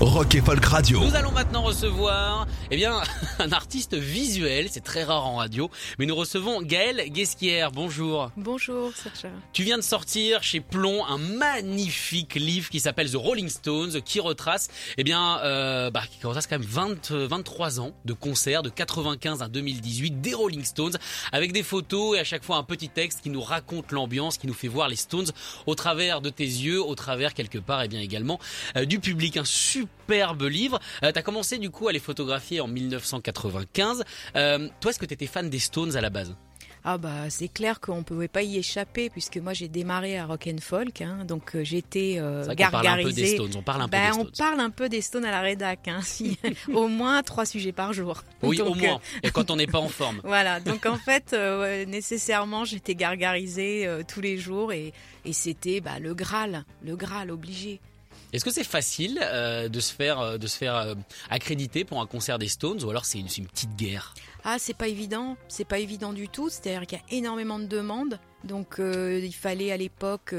Rock et Folk Radio. Nous allons maintenant recevoir eh bien, un artiste visuel, c'est très rare en radio, mais nous recevons Gaël Guesquière. Bonjour. Bonjour Sacha. Tu viens de sortir chez Plomb un magnifique livre qui s'appelle The Rolling Stones, qui retrace, eh bien, euh, bah, qui retrace quand même 20, 23 ans de concerts de 95 à 2018 des Rolling Stones, avec des photos et à chaque fois un petit texte qui nous raconte l'ambiance, qui nous fait voir les Stones au travers de tes yeux, au travers quelque part, et eh bien également euh, du public. Un superbe livre. Euh, tu as commencé du coup à les photographier en 1995. Euh, toi, est-ce que tu étais fan des Stones à la base? Ah bah c'est clair qu'on pouvait pas y échapper puisque moi j'ai démarré à rock and folk, hein, donc euh, j'étais euh, gargarisée. On parle un peu des ben, Stones. On parle un peu des Stones à la rédac, hein, si, au moins trois sujets par jour. Oui, au moins. Et quand on n'est pas en forme. voilà. Donc en fait, nécessairement, j'étais gargarisée tous les jours et, et c'était bah, le Graal, le Graal obligé. Est-ce que c'est facile euh, de se faire, euh, de se faire euh, accréditer pour un concert des Stones ou alors c'est une, une, petite guerre? Ah, c'est pas évident, c'est pas évident du tout. C'est-à-dire qu'il y a énormément de demandes. Donc il fallait à l'époque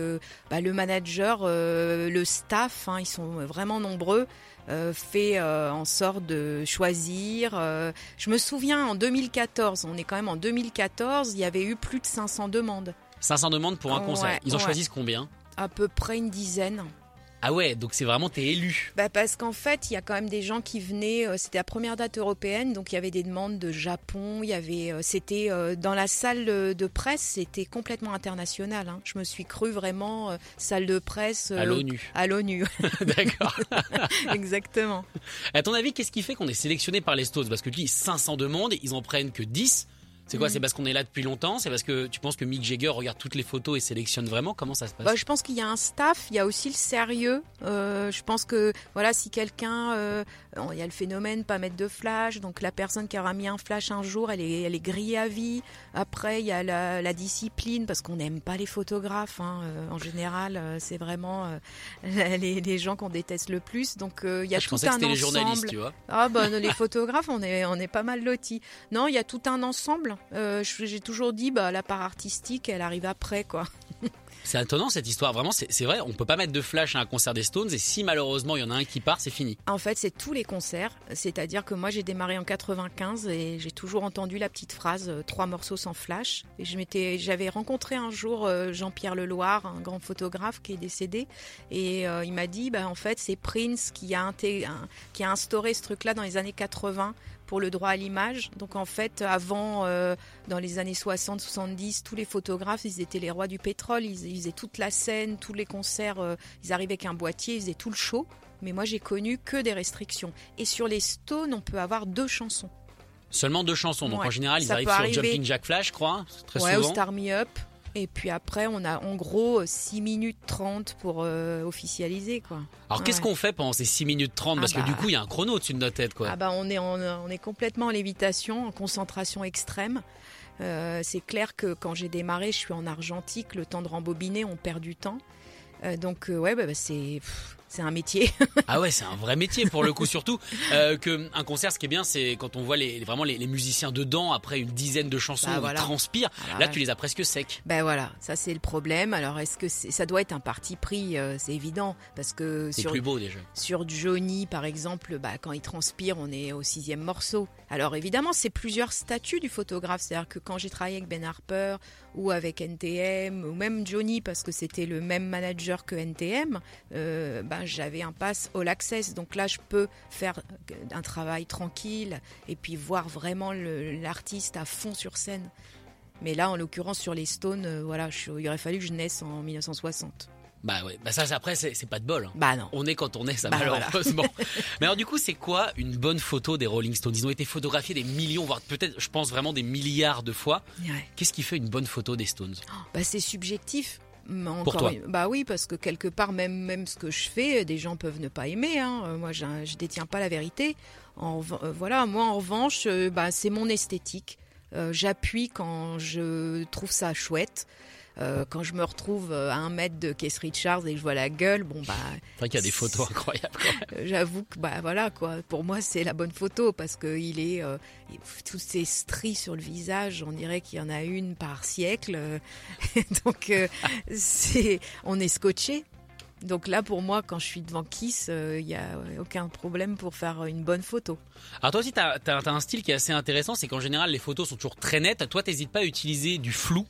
bah, le manager, le staff, hein, ils sont vraiment nombreux. fait en sorte de choisir. je me souviens en 2014, on est quand même en 2014, il y avait eu plus de 500 demandes. 500 demandes pour un concert. Ils en choisissent combien? À peu près une dizaine. Ah ouais, donc c'est vraiment t'es élu. Bah parce qu'en fait, il y a quand même des gens qui venaient. Euh, c'était la première date européenne, donc il y avait des demandes de Japon. Il y avait, euh, c'était euh, dans la salle de presse, c'était complètement international. Hein. Je me suis cru vraiment salle de presse à l'ONU. À l'ONU. D'accord. Exactement. À ton avis, qu'est-ce qui fait qu'on est sélectionné par les Stones? Parce que tu dis 500 demandes, ils en prennent que 10. C'est quoi C'est mm. parce qu'on est là depuis longtemps? C'est parce que tu penses que Mick Jagger regarde toutes les photos et sélectionne vraiment? Comment ça se passe? Bah, Je pense qu'il y a un staff, il y a aussi le sérieux. Euh, je pense que voilà, si quelqu'un, euh, il y a le phénomène pas mettre de flash, donc la personne qui aura mis un flash un jour, elle est, elle est grillée à vie. Après, il y a la, discipline parce qu'on n'aime pas les photographes. Hein, euh, en général, c'est vraiment les, les, gens qu'on déteste le plus. Donc il y a ah, je tout un que ensemble. les journalistes, tu vois. Ah bah les photographes, on est on est pas mal lotis. Non, il y a tout un ensemble. Euh, j'ai toujours dit, bah, la part artistique, elle arrive après, quoi. C'est étonnant cette histoire, vraiment, c'est vrai, on peut pas mettre de flash à un concert des Stones et si malheureusement il y en a un qui part, c'est fini. En fait, c'est tous les concerts, c'est-à-dire que moi j'ai démarré en 95 et j'ai toujours entendu la petite phrase euh, trois morceaux sans flash. Et je m'étais, j'avais rencontré un jour euh, Jean-Pierre Leloir, un grand photographe qui est décédé, et il m'a dit, bah, en fait, c'est Prince qui a, qui a instauré ce truc-là dans les années 80 pour le droit à l'image. Donc en fait, avant, euh, dans les années 60-70, tous les photographes, ils étaient les rois du pétrole. Ils, faisaient toute la scène, tous les concerts. Euh, ils arrivaient avec un boîtier, ils faisaient tout le show. Mais moi, j'ai connu que des restrictions. Et sur les Stones, on peut avoir deux chansons. Seulement deux chansons. Donc en général, ils arrivent sur Jumping Jack Flash, je crois. Très ouais, souvent. ou Star Me Up. Et puis après, on a en gros 6 minutes 30 pour euh, officialiser. Quoi. Alors qu'est-ce qu'on fait pendant ces 6 minutes 30 Parce que du bah. coup, il y a un chrono au-dessus de notre tête. Quoi. Ah bah, on, est on est complètement en lévitation, en concentration extrême. Euh, c'est clair que quand j'ai démarré, je suis en argentique, le temps de rembobiner, on perd du temps. Euh, donc ouais, bah, bah c'est c'est un métier. ah ouais, c'est un vrai métier pour le coup, surtout euh, que un concert, ce qui est bien, c'est quand on voit les, vraiment les, musiciens dedans après une dizaine de chansons, bah, ils transpirent. Ah là, tu les as presque secs. Ben voilà, ça c'est le problème. Alors est-ce que ça doit être un parti pris euh, C'est évident parce que c'est plus beau déjà. Sur Johnny, par exemple, bah, quand il transpire, on est au sixième morceau. Alors évidemment, c'est plusieurs statuts du photographe. C'est-à-dire que quand j'ai travaillé avec Ben Harper ou avec NTM ou même Johnny, parce que c'était le même manager que NTM, euh, bah, j'avais un pass All Access. Donc là, je peux faire un travail tranquille et puis voir vraiment l'artiste à fond sur scène. Mais là, en l'occurrence, sur les Stones, euh, voilà, il aurait fallu que je naisse en 1960. Bah ouais, bah ça après c'est pas de bol. Hein. Bah non. On est quand on est, ça bah malheureusement. Mais alors du coup, c'est quoi une bonne photo des Rolling Stones? Ils ont été photographiés des millions, voire peut-être, je pense vraiment des milliards de fois. Qu'est-ce qui fait une bonne photo des Stones? Bah c'est subjectif Pour encore toi. Bah oui, parce que quelque part, même, même ce que je fais, des gens peuvent ne pas aimer. Hein. Euh, Moi, un- je détiens pas la vérité. En, euh, voilà, moi, en revanche, euh, bah, c'est mon esthétique. Euh, J'appuie quand je trouve ça chouette. Euh, quand je me retrouve euh, à un mètre de Keith Richards et que je vois la gueule, bon bah, C'est vrai qu'il y a des photos incroyables. j'avoue que bah voilà quoi. Pour moi, c'est la bonne photo parce que il est euh, il- toutes ces stries sur le visage, on dirait qu'il y en a une par siècle. Donc euh, c'est, on est scotché. Donc là, pour moi, quand je suis devant Kiss, euh, il y a aucun problème pour faire une bonne photo. Alors toi aussi, tu as, un style qui est assez intéressant, c'est qu'en général, les photos sont toujours très nettes. Toi, t'hésites pas à utiliser du flou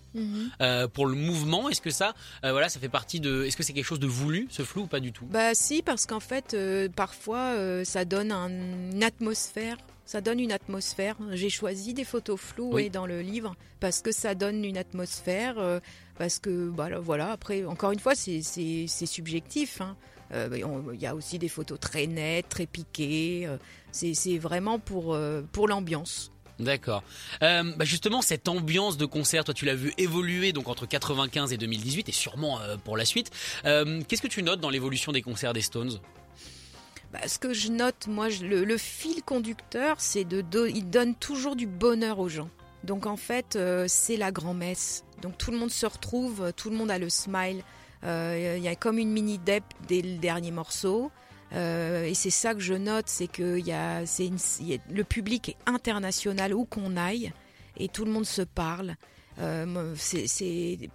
euh, pour le mouvement. Est-ce que ça, euh, voilà, ça fait partie de... Est-ce que c'est quelque chose de voulu, ce flou, ou pas du tout? Bah si, parce qu'en fait, euh, parfois, euh, ça donne un- une atmosphère. Ça donne une atmosphère. J'ai choisi des photos floues Oui. dans le livre parce que ça donne une atmosphère. euh, parce que bah, là, voilà. Après, encore une fois, c'est subjectif. hein. Euh, Il y a aussi des photos très nettes, très piquées. euh, c'est vraiment pour pour l'ambiance. D'accord. Euh, bah justement, cette ambiance de concert, toi, tu l'as vu évoluer donc entre 95 et 2018, et sûrement euh, pour la suite. Euh, Qu'est-ce que tu notes dans l'évolution des concerts des Stones? Bah, ce que je note, moi, le, fil conducteur, c'est de, donne toujours du bonheur aux gens. Donc en fait, euh, c'est la grand-messe. Donc tout le monde se retrouve, euh, tout le monde a le smile. Euh, Il y a comme une mini dep dès le dernier morceau. Et c'est ça que je note, c'est que le public est international où qu'on aille et tout le monde se parle. Euh,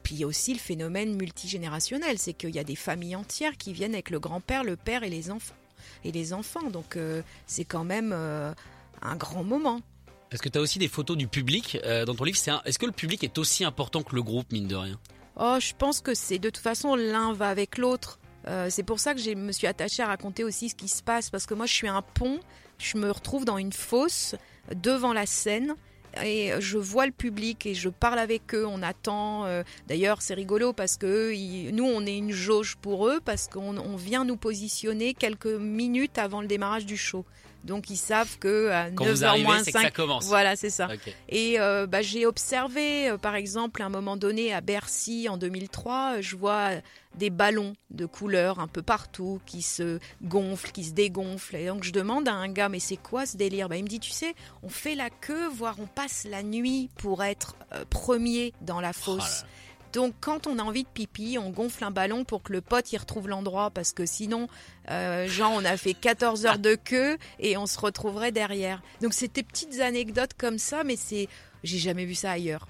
Puis il y a aussi le phénomène multigénérationnel, c'est qu'il y a des familles entières qui viennent avec le grand-père, le père et les enfants. Et les enfants, donc euh, c'est quand même euh, un grand moment. Parce que tu as aussi des photos du public euh, dans ton livre. Est-ce que le public est aussi important que le groupe, mine de rien? Oh, je pense que c'est de toute façon l'un va avec l'autre. Euh, c'est pour ça que je me suis attachée à raconter aussi ce qui se passe parce que moi je suis un pont, je me retrouve dans une fosse devant la scène et je vois le public et je parle avec eux, on attend. euh, D'ailleurs c'est rigolo parce que nous on est une jauge pour eux parce qu'on on vient nous positionner quelques minutes avant le démarrage du show. Donc ils savent que à Quand 9h vous arrivez, moins c'est que ça 5, commence. voilà c'est ça. Et euh, bah, j'ai observé, euh, par exemple, à un moment donné à Bercy en 2003, euh, je vois des ballons de couleurs un peu partout qui se gonflent, qui se dégonflent. Et donc je demande à un gars, mais c'est quoi ce délire? Bah, Il me dit, tu sais, on fait la queue, voire on passe la nuit pour être euh, premier dans la Oh fosse. Donc quand on a envie de pipi, on gonfle un ballon pour que le pote y retrouve l'endroit parce que sinon, euh, genre on a fait 14 heures de queue et on se retrouverait derrière. Donc c'était petites anecdotes comme ça, mais c'est j'ai jamais vu ça ailleurs.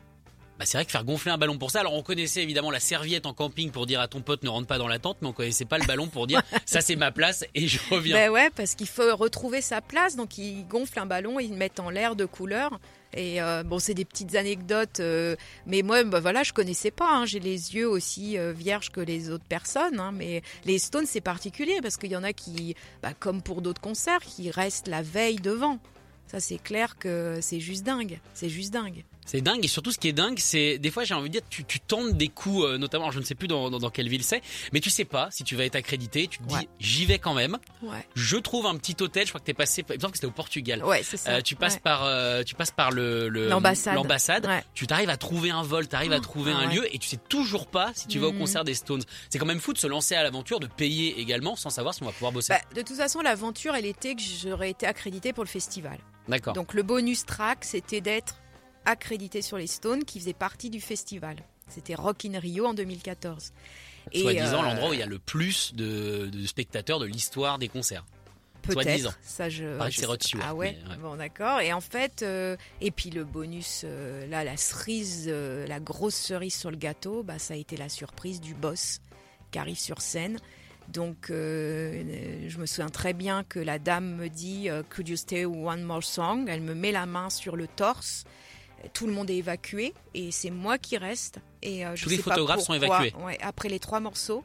Bah, c'est vrai que faire gonfler un ballon pour ça. Alors on connaissait évidemment la serviette en camping pour dire à ton pote ne rentre pas dans la tente, mais on connaissait pas le ballon pour dire ça c'est ma place et je reviens. Ben ouais, parce qu'il faut retrouver sa place, donc ils gonflent un ballon, ils le mettent en l'air de couleur. Et euh, bon, c'est des petites anecdotes, euh, mais moi, bah voilà, je connaissais pas. hein. J'ai les yeux aussi euh, vierges que les autres personnes, hein. mais les Stones c'est particulier parce qu'il y en a qui, bah, comme pour d'autres concerts, qui restent la veille devant. Ça, c'est clair que c'est juste dingue. C'est juste dingue. C'est dingue et surtout ce qui est dingue, c'est des fois j'ai envie de dire tu, tu tentes des coups, euh, notamment je ne sais plus dans, dans, dans quelle ville c'est, mais tu sais pas si tu vas être accrédité. Tu te dis j'y vais quand même. Ouais. Je trouve un petit hôtel. Je crois que t'es passé. Il me semble que c'était au Portugal. Ouais, c'est ça. Euh, tu passes Ouais. par euh, tu passes par le L'ambassade. tu t'arrives à trouver un vol, tu arrives à trouver ah un lieu et tu sais toujours pas si tu vas au Mhm. concert des Stones. C'est quand même fou de se lancer à l'aventure, de payer également sans savoir si on va pouvoir bosser. Bah, de toute façon, l'aventure, elle était que j'aurais été accréditée pour le festival. D'accord. Donc le bonus track, c'était d'être accrédité sur les Stones qui faisaient partie du festival. C'était Rock in Rio en 2014. Et, Soi-disant euh, l'endroit où il y a le plus de, de spectateurs de l'histoire des concerts. Peut-être, ça je. Je. Ah ouais, mais ouais. bon d'accord. Et en fait, euh, et puis le bonus, euh, là, la cerise, euh, la grosse cerise sur le gâteau, bah ça a été la surprise du boss qui arrive sur scène. Donc, je me souviens très bien que la dame me dit Could you stay one more song? Elle me met la main sur le torse. Tout le monde est évacué et c'est moi qui reste. Et euh, je Tous les sais pas photographes sont évacués. Ouais, après les trois morceaux.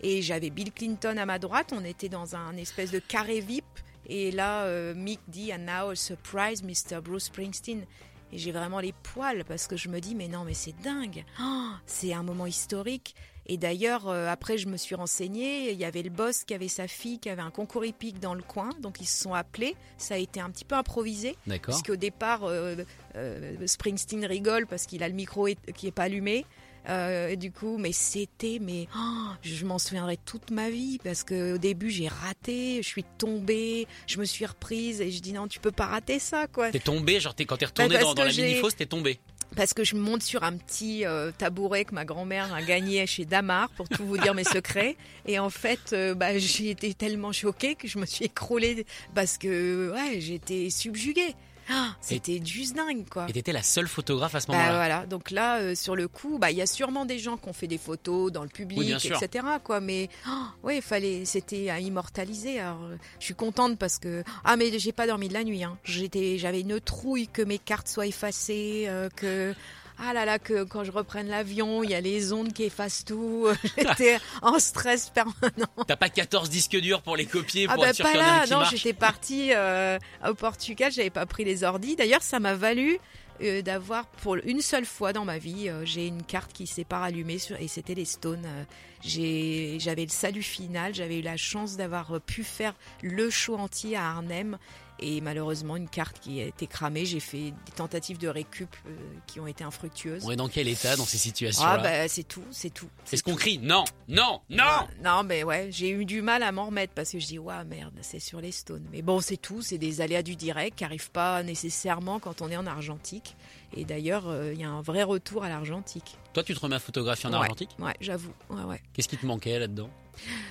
Et j'avais Bill Clinton à ma droite. On était dans un espèce de carré VIP. Et là, euh, Mick dit And now a surprise, Mr. Bruce Springsteen. Et j'ai vraiment les poils parce que je me dis Mais non, mais c'est dingue. Oh, c'est un moment historique. Et d'ailleurs, euh, après, je me suis renseignée. Il y avait le boss qui avait sa fille qui avait un concours hippique dans le coin. Donc ils se sont appelés. Ça a été un petit peu improvisé. D'accord. Puisqu'au départ, euh, euh, Springsteen rigole parce qu'il a le micro qui est pas allumé. Et du coup, mais c'était, mais oh, je m'en souviendrai toute ma vie parce que au début j'ai raté, je suis tombée, je me suis reprise et je dis non, tu peux pas rater ça quoi. T'es tombé, genre t'es- quand t'es Bah, parce dans, la j'ai- mini-fosse, t'es tombé. Parce que je monte sur un petit euh, tabouret que ma grand-mère a gagné chez Damar, pour tout vous dire mes secrets. Et en fait, euh, bah, j'ai été tellement choquée que je me suis écroulée parce que ouais, j'étais subjuguée. Ah, C'était juste dingue, quoi. Et t'étais la seule photographe à ce Bah moment-là. voilà, donc là, euh, sur le coup, bah il y a sûrement des gens qui ont fait des photos dans le public, Oui, etc. Quoi, mais oh, ouais, fallait, c'était à immortaliser. Alors, euh, je suis contente parce que ah mais j'ai pas dormi de la nuit. Hein. J'étais, j'avais une trouille que mes cartes soient effacées, euh, que ah là là que quand je reprenne l'avion, il y a les ondes qui effacent tout. J'étais en stress permanent. T'as pas 14 disques durs pour les copier, Ah pour bah être sûr pas là, non, j'étais partie euh, au Portugal, j'avais pas pris les ordis. D'ailleurs, ça m'a valu euh, d'avoir pour une seule fois dans ma vie, euh, j'ai une carte qui s'est pas rallumée sur, et c'était les Stones. Euh, j'avais le salut final, j'avais eu la chance d'avoir euh, pu faire le show entier à Arnhem. Et malheureusement, une carte qui a été cramée. J'ai fait des tentatives de récup euh, qui ont été infructueuses. On est dans quel état dans ces situations-là Ah bah c'est tout, c'est tout. C'est ce qu'on crie Non, non, non Non, mais ouais, j'ai eu du mal à m'en remettre parce que je dis, ouais, merde, c'est sur les stones. Mais bon, c'est tout, c'est des aléas du direct qui n'arrivent pas nécessairement quand on est en argentique. Et d'ailleurs, euh, il y a un vrai retour à l'argentique. Toi, tu te remets à photographier en Ouais, argentique? Ouais, j'avoue. Ouais, ouais. Qu'est-ce qui te manquait là-dedans?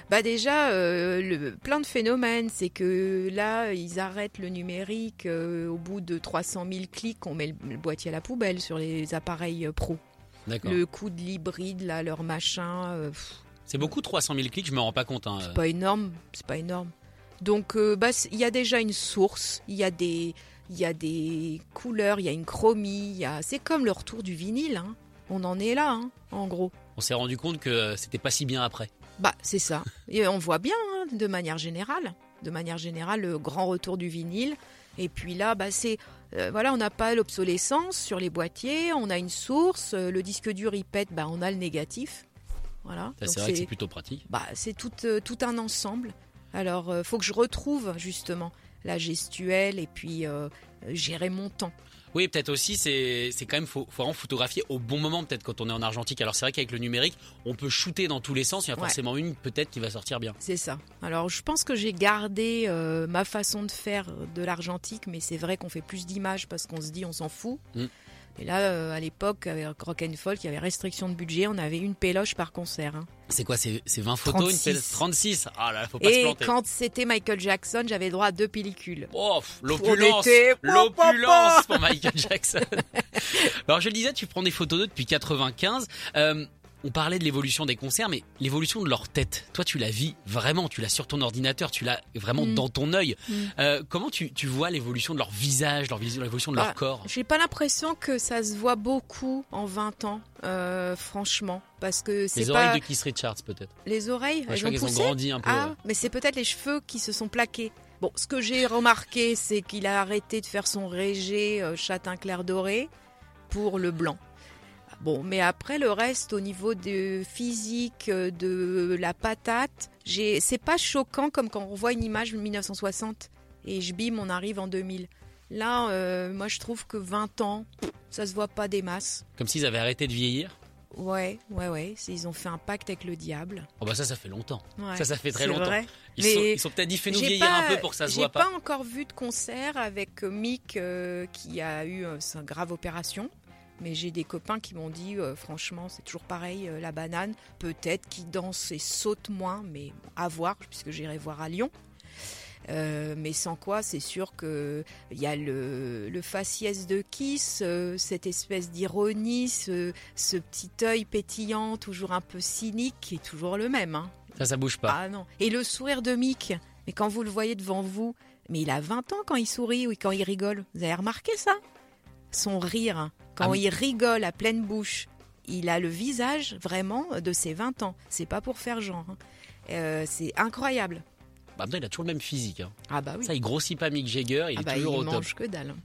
Bah déjà, euh, le, plein de phénomènes, c'est que là, ils arrêtent le numérique. euh, au bout de 300 000 clics, on met le, le boîtier à la poubelle sur les appareils euh, pro. D'accord. Le coup de l'hybride, là, leur machin, euh, pff, C'est beaucoup 300 000 clics, je me rends pas compte. hein. C'est pas énorme, c'est pas énorme. Donc euh, bah, il y a déjà une source, il y a des il y a des couleurs, il y a une chromie, il y a c'est comme le retour du vinyle hein. On en est là hein, en gros. On s'est rendu compte que c'était pas si bien après. Bah, c'est ça. Et on voit bien hein, de manière générale, de manière générale le grand retour du vinyle et puis là bah c'est euh, voilà, on n'a pas l'obsolescence sur les boîtiers, on a une source, euh, le disque dur il pète, bah on a le négatif. Voilà. C'est vrai que c'est plutôt pratique. bah, c'est tout, euh, tout un ensemble. Alors, euh, faut que je retrouve justement la gestuelle et puis gérer mon temps. Oui, peut-être aussi, c'est quand même, faut, faut vraiment photographier au bon moment, peut-être quand on est en argentique. Alors c'est vrai qu'avec le numérique, on peut shooter dans tous les sens, il y en a Ouais. forcément une peut-être qui va sortir bien. C'est ça. Alors, je pense que j'ai gardé euh, ma façon de faire de l'argentique, mais c'est vrai qu'on fait plus d'images parce qu'on se dit on s'en fout. Mm. Et là, euh, à l'époque, avec Rock and Folk, il y avait restriction de budget, on avait une péloche par concert. hein. C'est quoi C'est c'est 20 photos, 36. une pelle- 36 Ah là, faut pas se Et planter. quand c'était Michael Jackson, j'avais droit à deux pellicules. Oh, l'opulence, l'opulence pour Michael Jackson. Alors je le disais, tu prends des photos d'eux depuis 95. Euh, on parlait de l'évolution des concerts, mais l'évolution de leur tête, toi tu la vis vraiment, tu l'as sur ton ordinateur, tu l'as vraiment Mm. dans ton œil. Mm. Euh, comment tu, tu vois l'évolution de leur visage, leur l'évolution de Bah, leur corps? J'ai pas l'impression que ça se voit beaucoup en 20 ans, euh, franchement, parce que c'est Les pas oreilles de Keith Richards peut-être. les oreilles, Ouais, je elles crois ont ont grandi un peu. ah, ouais. mais c'est peut-être les cheveux qui se sont plaqués. Bon, ce que j'ai remarqué, c'est qu'il a arrêté de faire son régé euh, châtain clair doré pour le blanc. Bon, mais après le reste, au niveau de physique, euh, de la patate, j'ai, c'est pas choquant comme quand on voit une image de 1960 et je bim, on arrive en 2000. Là, euh, moi, je trouve que 20 ans, ça se voit pas des masses. Comme s'ils avaient arrêté de vieillir. Ouais, ouais, ouais. Ils ont fait un pacte avec le diable. Oh bah ça, ça fait longtemps. Ouais, Ça, ça fait très longtemps. vrai. Ils Mais sont, ils sont peut-être dit, fais-nous J'ai vieillir pas- un peu pour que ça se J'ai voit pas. pas. encore vu de concert avec Mick euh, qui a eu euh, sa grave opération. Mais j'ai des copains qui m'ont dit, euh, franchement, c'est toujours pareil, euh, la banane. Peut-être qu'il danse et saute moins, mais bon, à voir, puisque j'irai voir à Lyon. Euh, mais sans quoi, c'est sûr que il y a le, le faciès de Kiss, euh, cette espèce d'ironie, ce, ce petit œil pétillant, toujours un peu cynique, qui est toujours le même. Hein. Ça, ça bouge pas. Ah non. Et le sourire de Mick, mais quand vous le voyez devant vous, mais il a 20 ans quand il sourit ou quand il rigole. Vous avez remarqué ça? Son rire. Quand Ah il rigole à pleine bouche, il a le visage vraiment de ses 20 ans. C'est pas pour faire genre. hein. Euh, c'est incroyable. Bah, il a toujours le même physique. hein. Ah bah oui. Ça, il grossit pas Mick Jagger, il Ah est bah, toujours il au top. mange que dalle.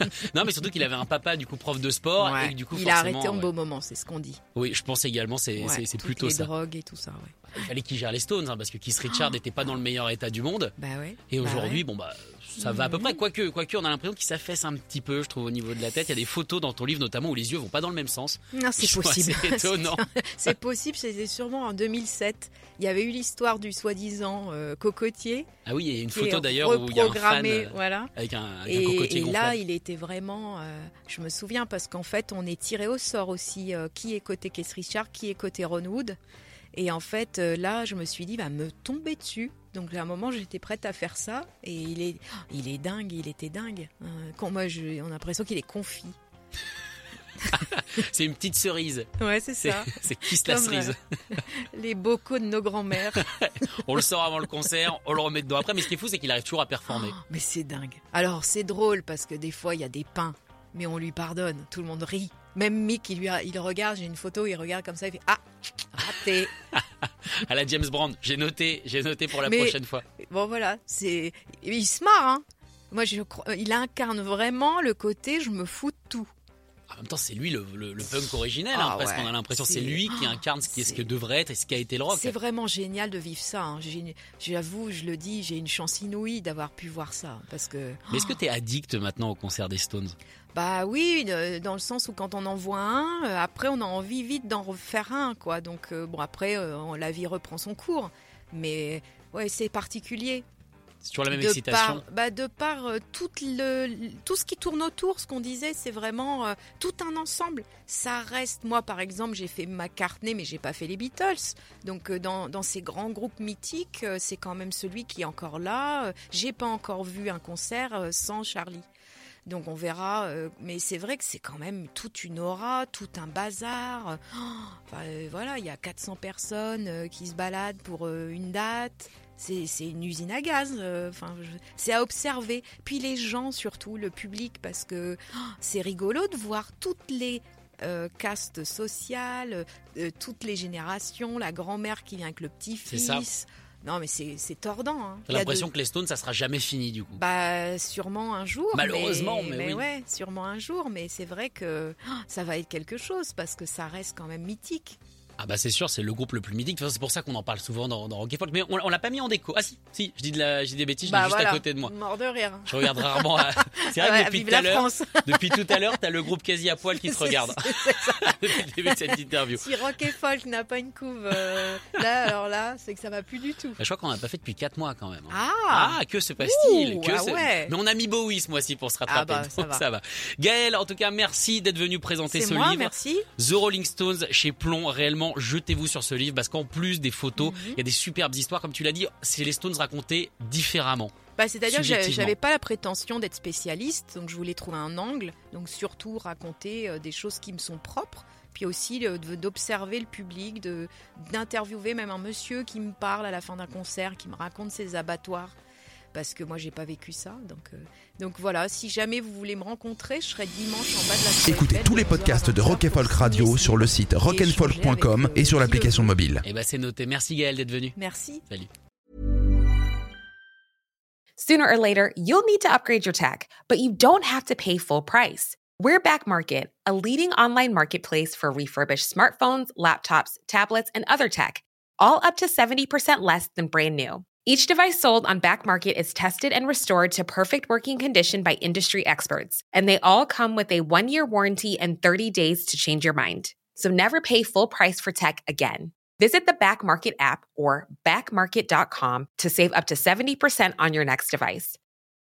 hein. Non, mais surtout qu'il avait un papa, du coup, prof de sport, Ouais. et que du coup, il a arrêté en ouais. beau moment, c'est ce qu'on dit. Oui, je pense également, c'est Ouais, plutôt les ça. drogues et tout ça. il fallait qu'il gère les Stones, hein, parce que Keith Richard n'était pas dans le meilleur état du monde. Bah ouais. Et Bah aujourd'hui, bon bah ça va à peu près. Quoique, quoique, on a l'impression qu'il s'affaisse un petit peu, je trouve, au niveau de la tête. Il y a des photos dans ton livre, notamment où les yeux vont pas dans le même sens. Non, c'est possible. assez étonnant. c'est possible, c'était sûrement en 2007. Il y avait eu l'histoire du soi-disant euh, cocotier. Ah oui, il y a une photo d'ailleurs où il y a un fan euh, voilà. avec un, avec un Et, cocotier et là, il était vraiment. euh, je me souviens parce qu'en fait, on est tiré au sort aussi. euh, qui est côté Keith Richard, qui est côté Ron Wood. Et en fait, là, je me suis dit, va me tomber dessus. Donc à un moment, j'étais prête à faire ça. Et il est, il est dingue, il était dingue. Euh, quand moi, je- on a l'impression qu'il est confit. C'est une petite cerise. Ouais, c'est ça. c'est Kiss la cerise. Les bocaux de nos grands-mères. On le sort avant le concert, on le remet dedans après. Mais ce qui est fou, c'est qu'il arrive toujours à performer. Mais c'est dingue. Alors c'est drôle parce que des fois il y a des pains, mais on lui pardonne. Tout le monde rit. Même Mick, il, lui a- il regarde, j'ai une photo, il regarde comme ça, il fait Ah, raté. À la James Brown, j'ai noté, j'ai noté pour la Mais- prochaine fois. bon voilà, c'est. Il se marre, hein. Moi, je il incarne vraiment le côté je me fous de tout. En même temps, c'est lui le, le- le punk originel, hein, Ah parce ouais. qu'on a l'impression que c'est lui qui incarne ce qui est ce que devrait être et ce qu'a été le rock. C'est vraiment génial de vivre ça. hein. J'avoue, je le dis, j'ai une chance inouïe d'avoir pu voir ça. Parce que. Mais est-ce que t'es addict maintenant au concert des Stones? Bah oui, euh, dans le sens où quand on en voit un, euh, après on a envie vite d'en refaire un, quoi. Donc euh, bon, après la vie reprend son cours, mais ouais, c'est particulier. C'est toujours la même de excitation. par, bah, de par euh, tout le, tout ce qui tourne autour, ce qu'on disait, c'est vraiment euh, tout un ensemble. Ça reste, moi par exemple, j'ai fait McCartney, mais j'ai pas fait les Beatles. Donc euh, dans, dans ces grands groupes mythiques, c'est quand même celui qui est encore là. J'ai pas encore vu un concert sans Charlie. Donc on verra, euh, mais c'est vrai que c'est quand même toute une aura, tout un bazar. Oh, enfin, euh, voilà, il y a 400 personnes euh, qui se baladent pour une date. C'est une usine à gaz. Enfin, c'est à observer. Puis les gens surtout, le public, parce que oh, c'est rigolo de voir toutes les euh, castes sociales, euh, toutes les générations, la grand-mère qui vient avec le petit-fils. Non, mais c'est tordant. Hein. J'ai a l'impression de- que les Stones, ça sera jamais fini du coup. bah, sûrement un jour. Malheureusement, mais oui. ouais, sûrement un jour. Mais c'est vrai que oh, ça va être quelque chose parce que ça reste quand même mythique. Ah bah c'est sûr, c'est le groupe le plus mythique. C'est pour ça qu'on en parle souvent dans, dans Rock and Folk. Mais on, on l'a pas mis en déco. Ah si, si, je dis, de la, je dis des bêtises, je l'ai bah juste à côté de moi. Mort de rire. Je regarde rarement. à- C'est vrai Ouais, que depuis tout à l'heure, depuis tout à l'heure, t'as le groupe quasi à poil qui te regarde c'est ça. depuis le début de cette interview. Si Rock et Folk n'a pas une couve euh, là, alors là, c'est que ça va plus du tout. Bah, Je crois qu'on n'a pas fait depuis 4 mois quand même. hein. Ah, Ah, que Ouh, que ah ouais. Mais on a mis Bowie ce mois-ci pour se rattraper. Ah bah, ça donc va. ça va. Gaël, en tout cas, merci d'être venu présenter ce moi, livre. merci. The Rolling Stones chez Plomb, réellement, jetez-vous sur ce livre parce qu'en plus des photos, Mhm. il y a des superbes histoires, comme tu l'as dit, c'est les Stones racontés différemment. Bah, c'est-à-dire que j'avais pas la prétention d'être spécialiste, donc je voulais trouver un angle, donc surtout raconter euh, des choses qui me sont propres, puis aussi euh, d'observer le public, d'interviewer même un monsieur qui me parle à la fin d'un concert, qui me raconte ses abattoirs, parce que moi j'ai pas vécu ça, donc euh, donc voilà. Si jamais vous voulez me rencontrer, je serai dimanche en bas de la Écoutez tous les de 11h à podcasts de 20h Rock Folk Radio sur le site rockandfolk.com euh, et sur l'application mobile. Et ben c'est noté. Merci Gaël d'être venu. Merci. Salut. Sooner or later, you'll need to upgrade your tech, but you don't have to pay full price. We're Back Market, a leading online marketplace for refurbished smartphones, laptops, tablets, and other tech, all up to 70% less than brand new. Each device sold on Back Market is tested and restored to perfect working condition by industry experts, and they all come with a one year warranty and 30 days to change your mind. So never pay full price for tech again. Visit the Back Market app or backmarket.com to save up to 70% on your next device.